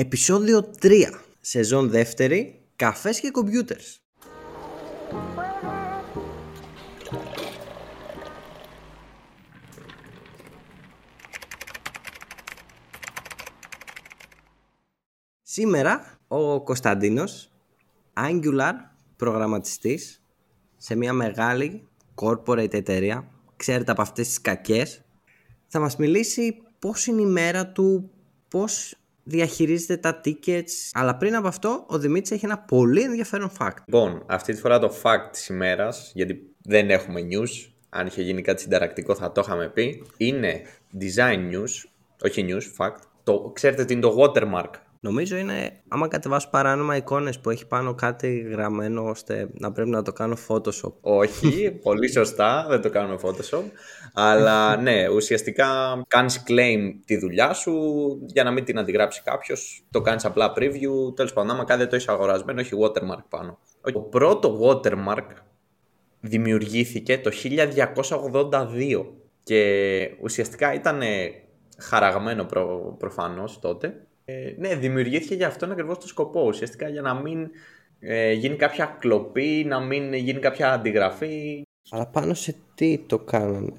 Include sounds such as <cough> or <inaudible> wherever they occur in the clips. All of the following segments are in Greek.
Επισόδιο 3, σεζόν δεύτερη, καφές και κομπιούτερς. Σήμερα ο Κωνσταντίνος, Angular προγραμματιστής σε μια μεγάλη corporate εταιρεία, ξέρετε από αυτές τις κακές, θα μας μιλήσει πώς είναι η μέρα του, πώς διαχειρίζεται τα tickets. Αλλά πριν από αυτό, ο Δημήτρης έχει ένα πολύ ενδιαφέρον fact. Λοιπόν, αυτή τη φορά το fact της ημέρας, γιατί δεν έχουμε news, αν είχε γίνει κάτι συνταρακτικό θα το είχαμε πει, είναι design news, όχι news, fact. Το, ξέρετε τι είναι το watermark; Νομίζω είναι, άμα κατεβάσω παράνομα εικόνες που έχει πάνω κάτι γραμμένο ώστε να πρέπει να το κάνω Photoshop. Όχι, <laughs> πολύ σωστά, δεν το κάνουμε Photoshop. Αλλά <laughs> ναι, ουσιαστικά κάνεις claim τη δουλειά σου για να μην την αντιγράψει κάποιος. Το κάνεις απλά preview, τέλος πάντων, άμα κάτι δεν το έχεις αγορασμένο, έχει watermark πάνω. Το πρώτο watermark δημιουργήθηκε το 1282 και ουσιαστικά ήταν χαραγμένο προ, προφανώς τότε ε, ναι, δημιουργήθηκε για αυτόν ακριβώς το σκοπό. Ουσιαστικά για να μην ε, γίνει κάποια κλοπή, να μην γίνει κάποια αντιγραφή. Αλλά πάνω σε τι το κάνανε;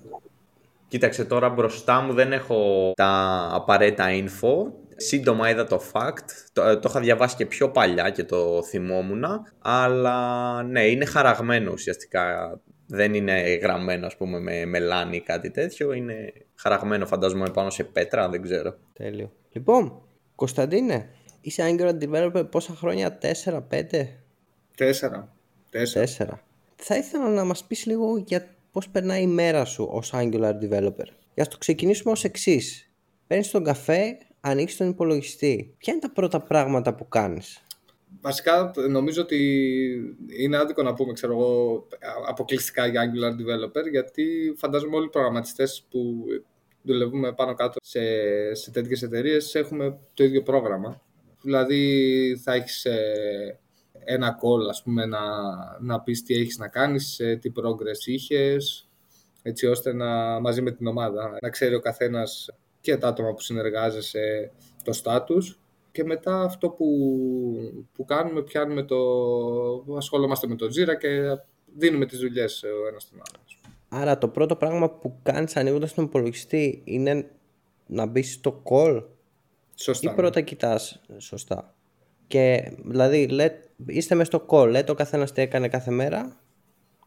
Κοίταξε τώρα μπροστά μου δεν έχω τα απαραίτητα info. Σύντομα είδα το fact, το, ε, το είχα διαβάσει και πιο παλιά και το θυμόμουν, αλλά ναι, είναι χαραγμένο ουσιαστικά. Δεν είναι γραμμένο ας πούμε με μελάνι ή κάτι τέτοιο, είναι χαραγμένο φαντάζομαι πάνω σε πέτρα, δεν ξέρω. Τέλειο. Λοιπόν, Κωνσταντίνε, είσαι Angular developer πόσα χρόνια, 4, 5? 4. 4. Θα ήθελα να μας πεις λίγο για πώς περνάει η μέρα σου ως Angular developer. Για να το ξεκινήσουμε ως εξής. Παίρνεις τον καφέ, ανοίξεις τον υπολογιστή. Ποια είναι τα πρώτα πράγματα που κάνεις; Βασικά νομίζω ότι είναι άδικο να πούμε ξέρω εγώ, αποκλειστικά για Angular developer γιατί φαντάζομαι όλοι οι προγραμματιστές που δουλεύουμε πάνω κάτω σε, σε τέτοιες εταιρείες έχουμε το ίδιο πρόγραμμα. Δηλαδή θα έχεις ε, ένα call ας πούμε να, να πεις τι έχεις να κάνεις, ε, τι progress είχες, έτσι ώστε να μαζί με την ομάδα να ξέρει ο καθένας και τα άτομα που συνεργάζεσαι το status και μετά αυτό που, που κάνουμε πιάνουμε το, ασχολούμαστε με το Jira και δίνουμε τις δουλειές ο ένας στον άλλο. Άρα το πρώτο πράγμα που κάνεις ανοίγοντας τον υπολογιστή είναι να μπεις στο call. Σωστά. ή πρώτα κοιτάς σωστά. Και δηλαδή λέ, είστε μέσα στο call, λέτε ο καθένας τι έκανε κάθε μέρα,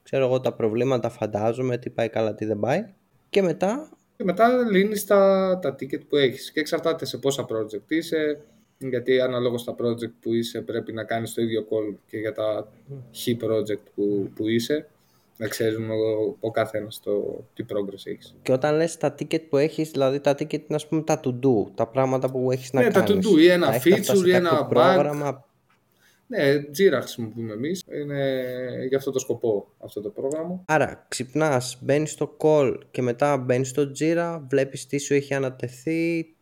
ξέρω εγώ τα προβλήματα φαντάζομαι, τι πάει καλά, τι δεν πάει. Και μετά... Και μετά λύνεις τα, τα ticket που έχεις. Και εξαρτάται σε πόσα project είσαι, γιατί αναλόγως στα project που είσαι πρέπει να κάνεις το ίδιο call και για τα χ project που, που είσαι να ξέρουν ο, ο καθένας τι progress έχεις. Και όταν λες τα ticket που έχεις, δηλαδή τα ticket είναι ας πούμε τα to do, τα πράγματα που έχεις να ναι, κάνεις. Ναι, τα to do ή ένα feature ή ένα πρόγραμμα. bug. Ναι, Jira χρησιμοποιούμε εμείς. Είναι για αυτό το σκοπό αυτό το πρόγραμμα. Άρα, ξυπνάς, μπαίνεις στο call και μετά μπαίνεις στο Jira, βλέπεις τι σου έχει ανατεθεί,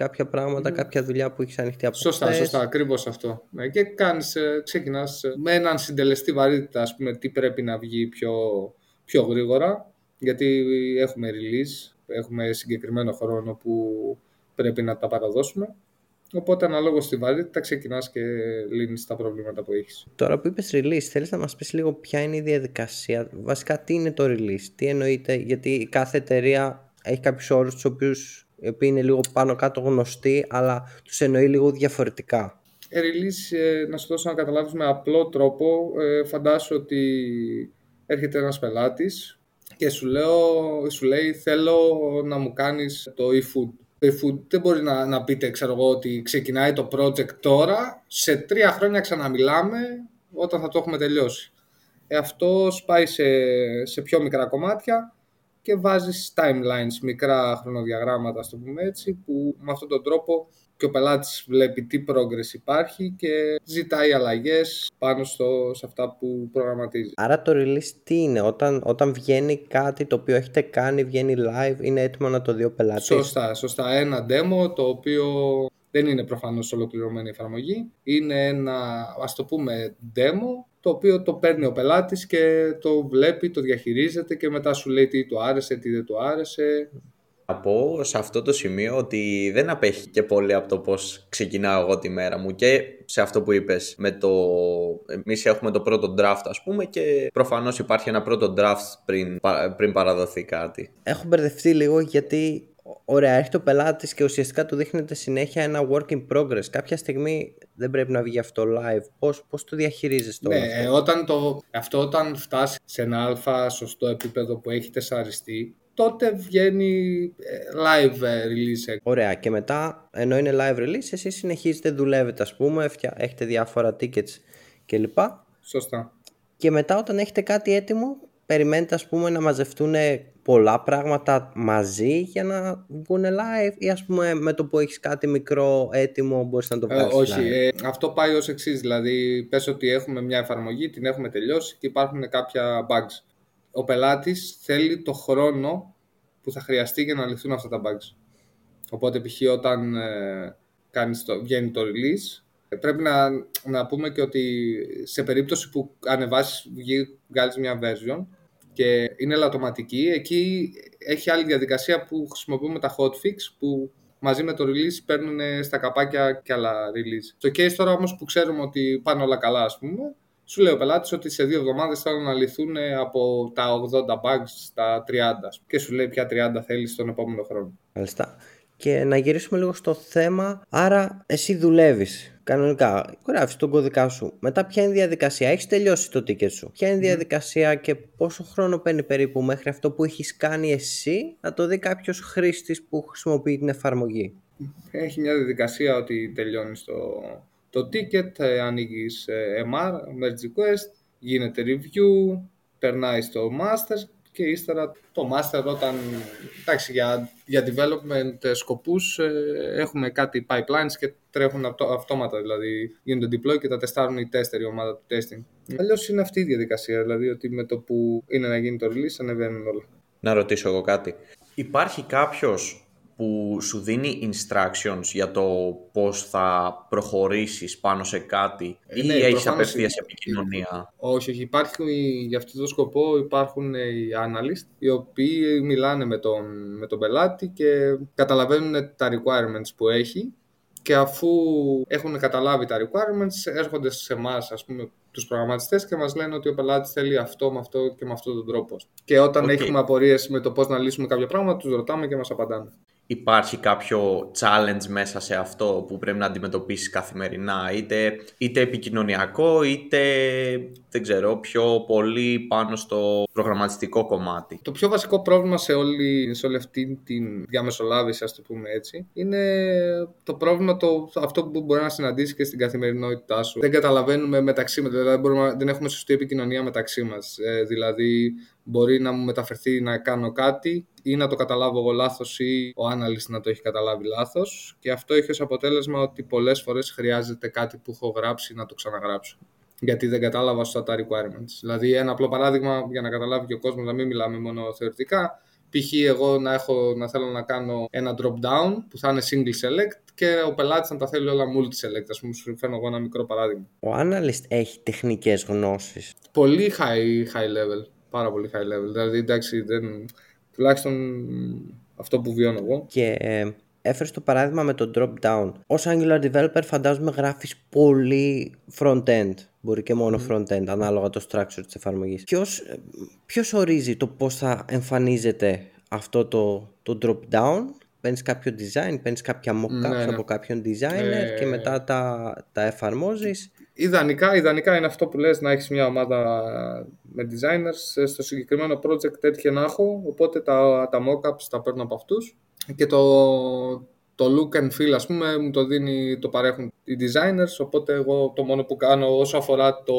κάποια πράγματα, κάποια δουλειά που έχει ανοιχτεί από Σωστά, χθες. σωστά, ακριβώς αυτό. Ναι, και κάνεις, ε, ξεκινάς ε, με έναν συντελεστή βαρύτητα, ας πούμε, τι πρέπει να βγει πιο, πιο γρήγορα, γιατί έχουμε release, έχουμε συγκεκριμένο χρόνο που πρέπει να τα παραδώσουμε. Οπότε αναλόγως στη βαρύτητα ξεκινάς και λύνεις τα προβλήματα που έχεις. Τώρα που είπες release, θέλεις να μας πεις λίγο ποια είναι η διαδικασία, βασικά τι είναι το release, τι εννοείται, γιατί κάθε εταιρεία έχει κάποιους όρους τους οποίους οι οποίοι είναι λίγο πάνω κάτω γνωστοί, αλλά τους εννοεί λίγο διαφορετικά. Ε, release, ε, να σου δώσω να καταλάβεις με απλό τρόπο, ε, φαντάσου ότι έρχεται ένας πελάτης και σου, λέω, σου λέει θέλω να μου κάνεις το e-food. Το e-food δεν μπορεί να, να πείτε ξέρω εγώ, ότι ξεκινάει το project τώρα, σε τρία χρόνια ξαναμιλάμε όταν θα το έχουμε τελειώσει. Ε, αυτό σπάει σε, σε πιο μικρά κομμάτια και βάζεις timelines, μικρά χρονοδιαγράμματα, στο πούμε έτσι, που με αυτόν τον τρόπο και ο πελάτης βλέπει τι progress υπάρχει και ζητάει αλλαγές πάνω στο, σε αυτά που προγραμματίζει. Άρα το release τι είναι, όταν, όταν βγαίνει κάτι το οποίο έχετε κάνει, βγαίνει live, είναι έτοιμο να το δει ο πελάτης; Σωστά, σωστά. Ένα demo το οποίο δεν είναι προφανώς ολοκληρωμένη εφαρμογή. Είναι ένα, ας το πούμε, demo το οποίο το παίρνει ο πελάτης και το βλέπει, το διαχειρίζεται και μετά σου λέει τι του άρεσε, τι δεν του άρεσε. πω σε αυτό το σημείο ότι δεν απέχει και πολύ από το πώς ξεκινάω εγώ τη μέρα μου και σε αυτό που είπες με το εμείς έχουμε το πρώτο draft ας πούμε και προφανώς υπάρχει ένα πρώτο draft πριν, πριν παραδοθεί κάτι. Έχω μπερδευτεί λίγο γιατί Ωραία, έχει το πελάτης και ουσιαστικά του δείχνεται συνέχεια ένα work in progress. Κάποια στιγμή δεν πρέπει να βγει αυτό live. Πώς, πώς το διαχειρίζεσαι ναι, αυτό; Όταν το, αυτό όταν φτάσεις σε ένα αλφα σωστό επίπεδο που έχει τεσσαριστεί, τότε βγαίνει ε, live ε, release. Ωραία και μετά ενώ είναι live release εσείς συνεχίζετε, δουλεύετε ας πούμε, έχετε διάφορα tickets κλπ. Σωστά. Και μετά όταν έχετε κάτι έτοιμο περιμένετε ας πούμε να μαζευτούν πολλά πράγματα μαζί για να βγουν live ή ας πούμε με το που έχεις κάτι μικρό έτοιμο μπορείς να το ε, βγάλεις Όχι, ε, αυτό πάει ως εξής. δηλαδή πες ότι έχουμε μια εφαρμογή, την έχουμε τελειώσει και υπάρχουν κάποια bugs. Ο πελάτης θέλει το χρόνο που θα χρειαστεί για να λυθούν αυτά τα bugs. Οπότε π.χ. όταν ε, κάνεις το, βγαίνει το release ε, πρέπει να, να πούμε και ότι σε περίπτωση που ανεβάσεις, βγάλεις μια version και είναι ελαττωματική. Εκεί έχει άλλη διαδικασία που χρησιμοποιούμε τα hotfix που μαζί με το release παίρνουν στα καπάκια και άλλα release. Στο case τώρα όμως που ξέρουμε ότι πάνε όλα καλά ας πούμε, σου λέει ο πελάτης ότι σε δύο εβδομάδες θέλουν να λυθούν από τα 80 bugs στα 30 και σου λέει ποια 30 θέλεις τον επόμενο χρόνο. Μάλιστα. Και να γυρίσουμε λίγο στο θέμα. Άρα, εσύ δουλεύεις κανονικά. Γράφεις τον κωδικά σου. Μετά, ποια είναι η διαδικασία; Έχεις τελειώσει το ticket σου. Ποια είναι η διαδικασία και πόσο χρόνο παίρνει περίπου μέχρι αυτό που έχεις κάνει εσύ να το δει κάποιος χρήστης που χρησιμοποιεί την εφαρμογή; Έχει μια διαδικασία ότι τελειώνει το, το ticket, ε, ανοίγεις ε, MR, merge request, γίνεται review, περνάει στο master και ύστερα το master όταν, εντάξει, για, για development σκοπούς ε, έχουμε κάτι pipelines και τρέχουν αυτόματα, δηλαδή γίνονται deploy και τα τεστάρουν οι tester, η ομάδα του testing. Αλλιώς είναι αυτή η διαδικασία, δηλαδή ότι με το που είναι να γίνει το release ανεβαίνουν όλα. Να ρωτήσω εγώ κάτι. Υπάρχει κάποιος που σου δίνει instructions για το πώς θα προχωρήσεις πάνω σε κάτι ε, ή ναι, έχεις απευθείας επικοινωνία; Όχι, όχι. Υπάρχει, για αυτό το σκοπό υπάρχουν οι analysts οι οποίοι μιλάνε με τον, με τον πελάτη και καταλαβαίνουν τα requirements που έχει και αφού έχουν καταλάβει τα requirements έρχονται σε εμάς, ας πούμε, τους προγραμματιστές και μας λένε ότι ο πελάτης θέλει αυτό με αυτό και με αυτόν τον τρόπο. Και όταν okay. έχουμε απορίες με το πώς να λύσουμε κάποια πράγματα, τους ρωτάμε και μας απαντάνε υπάρχει κάποιο challenge μέσα σε αυτό που πρέπει να αντιμετωπίσεις καθημερινά, είτε, είτε επικοινωνιακό, είτε δεν ξέρω, πιο πολύ πάνω στο προγραμματιστικό κομμάτι. Το πιο βασικό πρόβλημα σε όλη, σε όλη αυτή τη διαμεσολάβηση, ας το πούμε έτσι, είναι το πρόβλημα το, αυτό που μπορεί να συναντήσει και στην καθημερινότητά σου. Δεν καταλαβαίνουμε μεταξύ μας, δηλαδή δεν έχουμε σωστή επικοινωνία μεταξύ μας. Ε, δηλαδή μπορεί να μου μεταφερθεί να κάνω κάτι ή να το καταλάβω εγώ λάθος ή ο analyst να το έχει καταλάβει λάθος και αυτό έχει ως αποτέλεσμα ότι πολλές φορές χρειάζεται κάτι που έχω γράψει να το ξαναγράψω γιατί δεν κατάλαβα σωστά τα requirements. Δηλαδή ένα απλό παράδειγμα για να καταλάβει και ο κόσμος να μην μιλάμε μόνο θεωρητικά π.χ. εγώ να, έχω, να θέλω να κάνω ένα drop down που θα είναι single select και ο πελάτης να τα θέλει όλα multi select. Α πούμε, σου φέρνω εγώ ένα μικρό παράδειγμα. Ο analyst έχει τεχνικές γνώσεις. Πολύ high, high level πάρα πολύ high level. Δηλαδή, εντάξει, δεν... τουλάχιστον αυτό που βιώνω εγώ. Και ε, έφερες το παράδειγμα με το drop down. Ω Angular developer, φαντάζομαι γράφεις πολύ front-end. Μπορεί και μόνο mm. front-end, ανάλογα το structure της εφαρμογής. Ποιος ορίζει το πώς θα εμφανίζεται αυτό το, το drop down; Παίρνεις κάποιο design, παίρνεις κάποια mock-ups ναι, ναι. από κάποιον designer ε... και μετά τα, τα εφαρμόζεις; Ιδανικά, ιδανικά είναι αυτό που λες να έχεις μια ομάδα με designers. Στο συγκεκριμένο project έτυχε να έχω, οπότε τα, τα mockups τα παίρνω από αυτούς και το, το look and feel ας πούμε μου το δίνει, το παρέχουν οι designers, οπότε εγώ το μόνο που κάνω όσο αφορά το,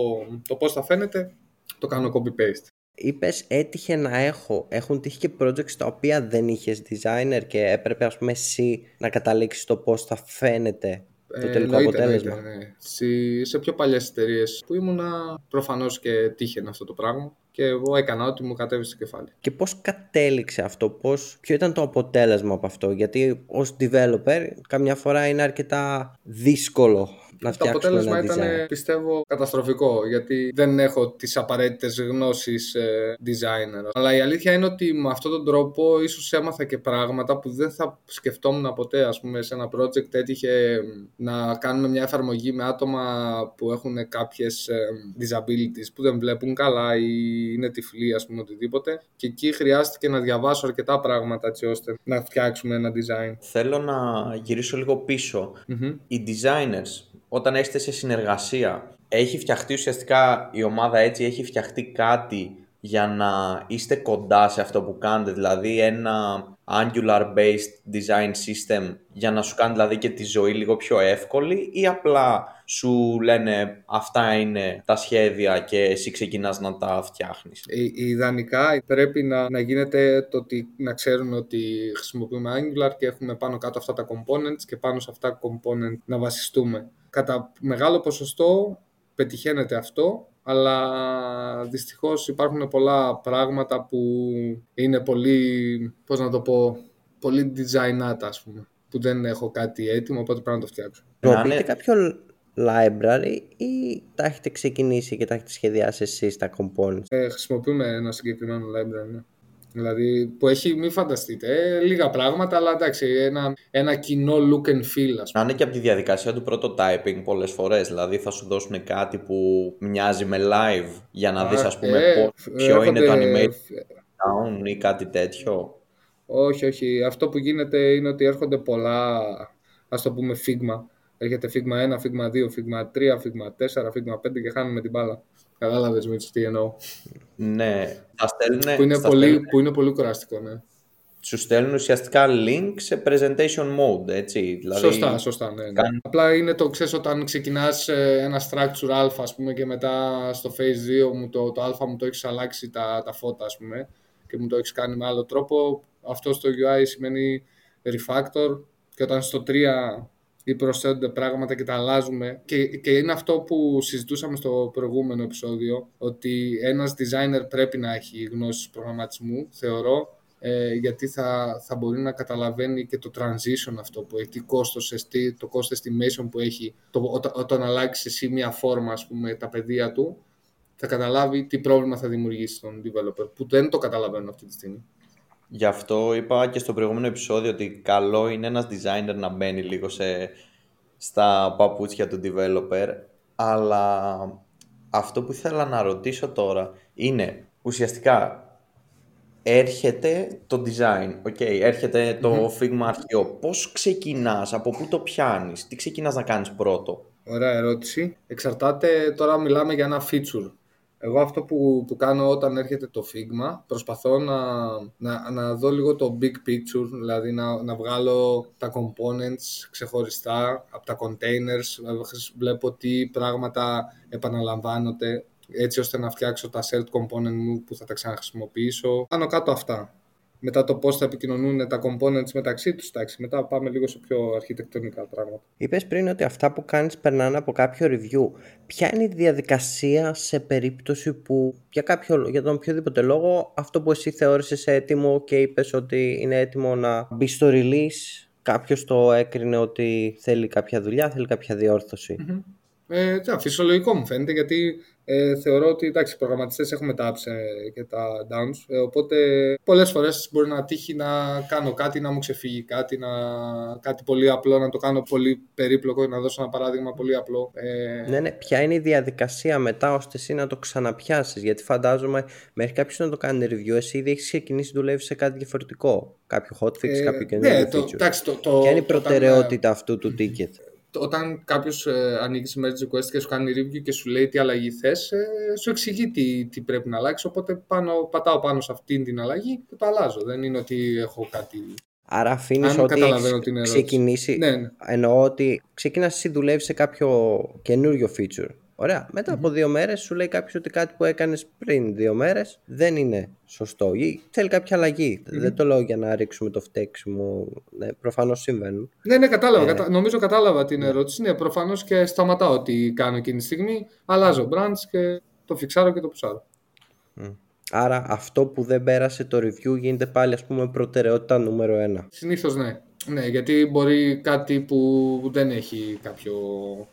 το πώς θα φαίνεται, το κάνω copy-paste. Είπες έτυχε να έχω, έχουν τύχει και projects τα οποία δεν είχες designer και έπρεπε ας πούμε εσύ να καταλήξεις το πώς θα φαίνεται το ε, τελικό αποτέλεσμα. ναι. Σε πιο παλιές εταιρείες που ήμουνα, προφανώς και τύχαινε αυτό το πράγμα και εγώ έκανα ό,τι μου κατέβει στο κεφάλι. Και πώς κατέληξε αυτό, πώς, ποιο ήταν το αποτέλεσμα από αυτό, Γιατί ως developer, καμιά φορά είναι αρκετά δύσκολο να το αποτέλεσμα ένα ήταν, design. πιστεύω, καταστροφικό. Γιατί δεν έχω τις απαραίτητες γνώσεις ε, designer. Αλλά η αλήθεια είναι ότι με αυτόν τον τρόπο ίσως έμαθα και πράγματα που δεν θα σκεφτόμουν ποτέ. Α πούμε, σε ένα project έτυχε να κάνουμε μια εφαρμογή με άτομα που έχουν κάποιες disabilities που δεν βλέπουν καλά ή είναι τυφλοί, ας πούμε, οτιδήποτε. Και εκεί χρειάστηκε να διαβάσω αρκετά πράγματα έτσι ώστε να φτιάξουμε ένα design. Θέλω να γυρίσω λίγο πίσω. Μμμ. Οι designers, όταν έχετε σε συνεργασία, έχει φτιαχτεί ουσιαστικά η ομάδα έτσι, έχει φτιαχτεί κάτι για να είστε κοντά σε αυτό που κάνετε, δηλαδή ένα Angular-based design system για να σου κάνει δηλαδή και τη ζωή λίγο πιο εύκολη ή απλά σου λένε αυτά είναι τα σχέδια και εσύ ξεκινάς να τα φτιάχνεις. Ε, Ιδανικά πρέπει να, να γίνεται το ότι να ξέρουν ότι χρησιμοποιούμε Angular και έχουμε πάνω κάτω αυτά τα components και πάνω σε αυτά τα component να βασιστούμε. Κατά μεγάλο ποσοστό πετυχαίνεται αυτό, αλλά δυστυχώς υπάρχουν πολλά πράγματα που είναι πολύ, πώς να το πω, πολύ designάτα ας πούμε, που δεν έχω κάτι έτοιμο, οπότε πρέπει να το φτιάξω. Να Χρησιμοποιείτε είναι- κάποιο library ή τα έχετε ξεκινήσει και τα έχετε σχεδιάσει εσείς τα components; Ε, χρησιμοποιούμε ένα συγκεκριμένο library, ναι. Δηλαδή, που έχει, μην φανταστείτε, ε, λίγα πράγματα, αλλά εντάξει, ένα, ένα κοινό look and feel, ας πούμε. Να είναι και από τη διαδικασία του prototyping πολλές φορές, δηλαδή θα σου δώσουν κάτι που μοιάζει με live για να δεις ας πούμε Ε, πώς- ποιο είναι το έρχονται- animation down ή κάτι τέτοιο. Όχι, όχι. Αυτό που γίνεται είναι ότι έρχονται πολλά, ας το πούμε, φίγμα. Έρχεται φίγμα 1, φίγμα 2, φίγμα 3, φίγμα 4, φίγμα 5 και χάνουμε την μπάλα. Κατάλαβες Μίτσο τι εννοώ. Ναι, θα στέλνουν, που, είναι στα πολύ, στέλνουν- που είναι πολύ κουραστικό, ναι. σου στέλνουν ουσιαστικά link σε presentation mode, έτσι. Δηλαδή, Σωστά, σωστά, ναι. ναι. Κάνει- Απλά είναι το, ξέρεις, όταν ξεκινάς ε, ένα structure α, ας πούμε, και μετά στο phase 2 μου το, το α μου το έχεις αλλάξει τα, τα φώτα, ας πούμε, και μου το έχεις κάνει με άλλο τρόπο, αυτό στο UI σημαίνει refactor και όταν στο 3 ή προσθέτονται πράγματα και τα αλλάζουμε και, και είναι αυτό που συζητούσαμε στο προηγούμενο επεισόδιο ότι ένας designer πρέπει να έχει γνώσεις προγραμματισμού, θεωρώ ε, γιατί θα, θα μπορεί να καταλαβαίνει και το transition αυτό που έχει, τι κόστος, εστί- το cost estimation που έχει το, όταν, όταν αλλάξει εσύ μια φόρμα, ας πούμε, τα παιδεία του, θα καταλάβει τι πρόβλημα θα δημιουργήσει στον developer, που δεν το καταλαβαίνω αυτή τη στιγμή. Γι' αυτό είπα και στο προηγούμενο επεισόδιο ότι καλό είναι ένας designer να μπαίνει λίγο σε, στα παπούτσια του developer, αλλά αυτό που ήθελα να ρωτήσω τώρα είναι ουσιαστικά έρχεται το design, okay, έρχεται το Figma αρχείο. Πώς ξεκινάς, από πού το πιάνεις, τι ξεκινάς να κάνεις πρώτο; Ωραία ερώτηση. Εξαρτάται, τώρα μιλάμε για ένα feature. Εγώ αυτό που, που κάνω όταν έρχεται το Figma, προσπαθώ να, να, να δω λίγο το big picture, δηλαδή να, να βγάλω τα components ξεχωριστά από τα containers, βλέπω τι πράγματα επαναλαμβάνονται, έτσι ώστε να φτιάξω τα shared component μου που θα τα ξαναχρησιμοποιήσω. Πάνω κάτω αυτά. Μετά το πώς θα επικοινωνούν τα components μεταξύ τους, εντάξει, μετά πάμε λίγο σε πιο αρχιτεκτονικά πράγματα. Είπες πριν ότι αυτά που κάνεις περνάνε από κάποιο review. Ποια είναι η διαδικασία σε περίπτωση που για, κάποιο, για τον οποιοδήποτε λόγο αυτό που εσύ θεώρησες έτοιμο και είπες ότι είναι έτοιμο να μπει στο release κάποιος το έκρινε ότι θέλει κάποια δουλειά, θέλει κάποια διόρθωση. Ε, τja, φυσιολογικό μου φαίνεται γιατί ε, θεωρώ ότι εντάξει, οι προγραμματιστές έχουμε τα ups ε, και τα downs ε, οπότε πολλές φορές μπορεί να τύχει να κάνω κάτι, να μου ξεφύγει κάτι, να, κάτι πολύ απλό, να το κάνω πολύ περίπλοκο, να δώσω ένα παράδειγμα πολύ απλό. Ε, Ναι, ναι, ποια είναι η διαδικασία μετά ώστε εσύ να το ξαναπιάσεις γιατί φαντάζομαι μέχρι κάποιος να το κάνει review εσύ ήδη έχεις ξεκινήσει δουλεύεις σε κάτι διαφορετικό κάποιο hotfix, ε, κάποιο καινούργιο ναι, το, feature. εντάξει, το, το, Ποια είναι η όταν, προτεραιότητα αυτού του ticket; Όταν κάποιος ε, ανοίγει merge request και σου κάνει review και σου λέει τι αλλαγή θες, ε, σου εξηγεί τι, τι πρέπει να αλλάξει. Οπότε πάνω, πατάω πάνω σε αυτήν την αλλαγή και το αλλάζω. Δεν είναι ότι έχω κάτι. Άρα αφήνεις Αν ότι καταλαβαίνω έχεις την ερώτηση. ξεκινήσει. Ναι, ναι. Εννοώ ότι ξεκινάς εσύ δουλεύεις σε κάποιο καινούριο feature. Ωραία. Μετά από δύο μέρες σου λέει κάποιος ότι κάτι που έκανες πριν δύο μέρες δεν είναι σωστό ή θέλει κάποια αλλαγή. Δεν το λέω για να ρίξουμε το φταίξιμο. Ναι, Προφανώς συμβαίνουν. Ναι, ναι, Ε. κατάλαβα. κατα- Νομίζω κατάλαβα την ερώτηση. Ναι, προφανώς και σταματάω τι κάνω εκείνη τη στιγμή. Αλλάζω branch και το φιξάρω και το πουσάρω. Άρα αυτό που δεν πέρασε το review γίνεται πάλι ας πούμε προτεραιότητα νούμερο ένα. Συνήθως ναι. Ναι, γιατί μπορεί κάτι που δεν έχει κάποιο...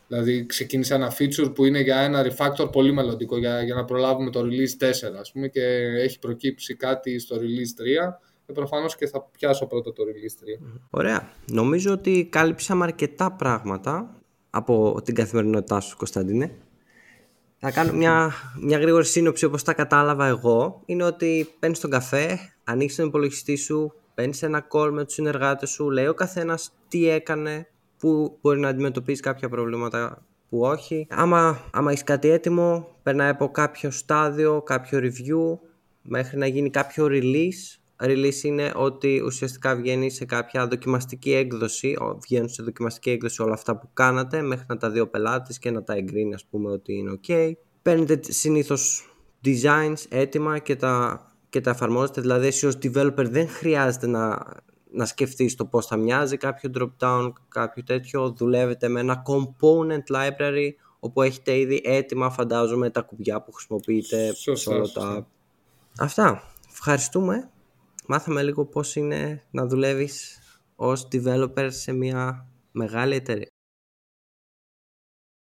Δηλαδή ξεκίνησε ένα feature που είναι για ένα refactor πολύ μελλοντικό για, για να προλάβουμε το release 4 ας πούμε και έχει προκύψει κάτι στο release 3 και προφανώς και θα πιάσω πρώτα το release 3. Ωραία. Νομίζω ότι κάλυψαμε αρκετά πράγματα από την καθημερινότητά σου Κωνσταντίνε. Θα κάνω μια, μια γρήγορη σύνοψη όπως τα κατάλαβα εγώ. Είναι ότι παίρνεις τον καφέ, ανοίξεις τον υπολογιστή σου, παίρνεις ένα call με τους συνεργάτες σου, λέει ο καθένας τι έκανε, που μπορεί να αντιμετωπίσει κάποια προβλήματα που όχι. Άμα, άμα έχεις κάτι έτοιμο, περνάει από κάποιο στάδιο, κάποιο review, μέχρι να γίνει κάποιο release. Release είναι ότι ουσιαστικά βγαίνει σε κάποια δοκιμαστική έκδοση, βγαίνουν σε δοκιμαστική έκδοση όλα αυτά που κάνατε, μέχρι να τα δει ο πελάτης και να τα εγκρίνει ας πούμε ότι είναι ok. Παίρνετε συνήθως designs έτοιμα και τα και τα εφαρμόζετε. Δηλαδή, εσύ ως developer δεν χρειάζεται να, να σκεφτείς το πώς θα μοιάζει κάποιο drop-down, κάποιο τέτοιο. Δουλεύετε με ένα component library όπου έχετε ήδη έτοιμα, φαντάζομαι, τα κουμπιά που χρησιμοποιείτε σε όλα τα... Αυτά. Ευχαριστούμε. Μάθαμε λίγο πώς είναι να δουλεύεις ως developer σε μια μεγάλη εταιρεία.